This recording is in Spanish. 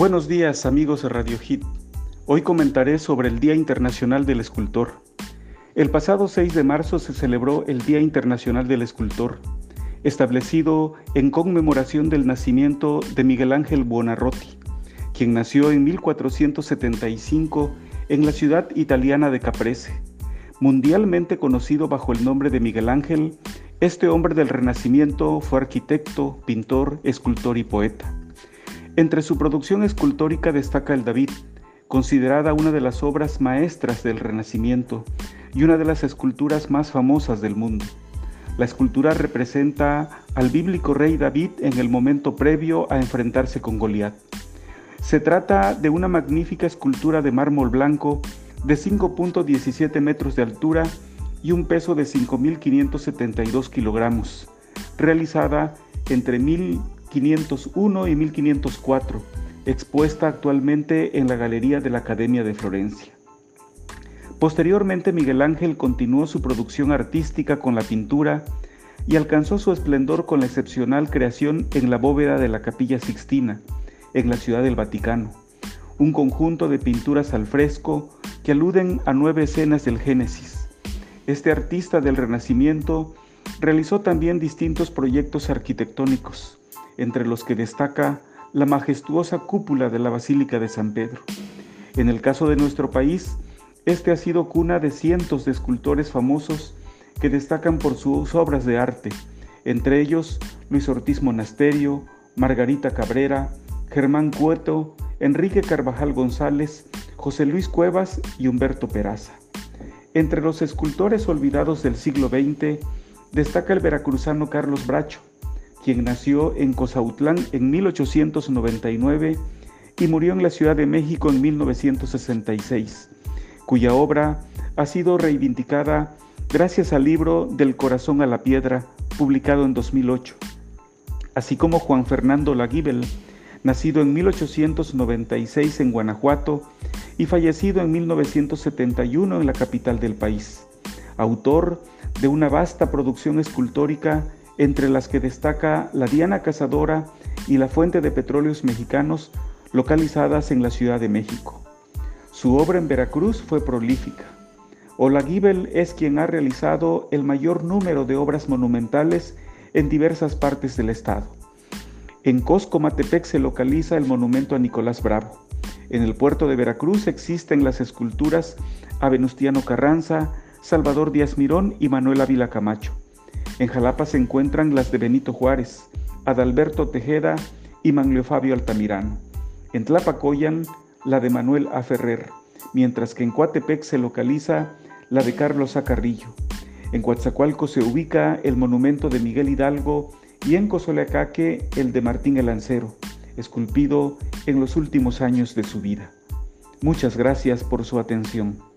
Buenos días amigos de Radio Hit. Hoy comentaré sobre el Día Internacional del Escultor. El pasado 6 de marzo se celebró el Día Internacional del Escultor, establecido en conmemoración del nacimiento de Miguel Ángel Buonarroti, quien nació en 1475 en la ciudad italiana de Caprese. Mundialmente conocido bajo el nombre de Miguel Ángel, este hombre del Renacimiento fue arquitecto, pintor, escultor y poeta. Entre su producción escultórica destaca el David, considerada una de las obras maestras del Renacimiento y una de las esculturas más famosas del mundo. La escultura representa al bíblico rey David en el momento previo a enfrentarse con Goliat. Se trata de una magnífica escultura de mármol blanco de 5.17 metros de altura y un peso de 5.572 kilogramos, realizada entre 1501 y 1504, expuesta actualmente en la Galería de la Academia de Florencia. Posteriormente Miguel Ángel continuó su producción artística con la pintura y alcanzó su esplendor con la excepcional creación en la bóveda de la Capilla Sixtina, en la Ciudad del Vaticano, un conjunto de pinturas al fresco que aluden a nueve escenas del Génesis este artista del Renacimiento realizó también distintos proyectos arquitectónicos, entre los que destaca la majestuosa cúpula de la Basílica de San Pedro. En el caso de nuestro país, este ha sido cuna de cientos de escultores famosos que destacan por sus obras de arte, entre ellos Luis Ortiz Monasterio, Margarita Cabrera, Germán Cueto, Enrique Carvajal González, José Luis Cuevas y Humberto Peraza. Entre los escultores olvidados del siglo XX destaca el veracruzano Carlos Bracho, quien nació en Cozautlán en 1899 y murió en la Ciudad de México en 1966, cuya obra ha sido reivindicada gracias al libro Del corazón a la piedra, publicado en 2008, así como Juan Fernando Laguibel, nacido en 1896 en Guanajuato y fallecido en 1971 en la capital del país, autor de una vasta producción escultórica entre las que destaca la Diana Cazadora y la Fuente de Petróleos Mexicanos localizadas en la Ciudad de México. Su obra en Veracruz fue prolífica. Olaguibel es quien ha realizado el mayor número de obras monumentales en diversas partes del estado. En Coscomatepec se localiza el monumento a Nicolás Bravo. En el puerto de Veracruz existen las esculturas a Venustiano Carranza, Salvador Díaz Mirón y Manuel Ávila Camacho. En Jalapa se encuentran las de Benito Juárez, Adalberto Tejeda y Manlio Fabio Altamirano. En Tlapacoyan, la de Manuel A. Ferrer, mientras que en Coatepec se localiza la de Carlos A. Carrillo. En Coatzacoalco se ubica el monumento de Miguel Hidalgo y en Cozoleacaque el de Martín el Lancero esculpido en los últimos años de su vida. Muchas gracias por su atención.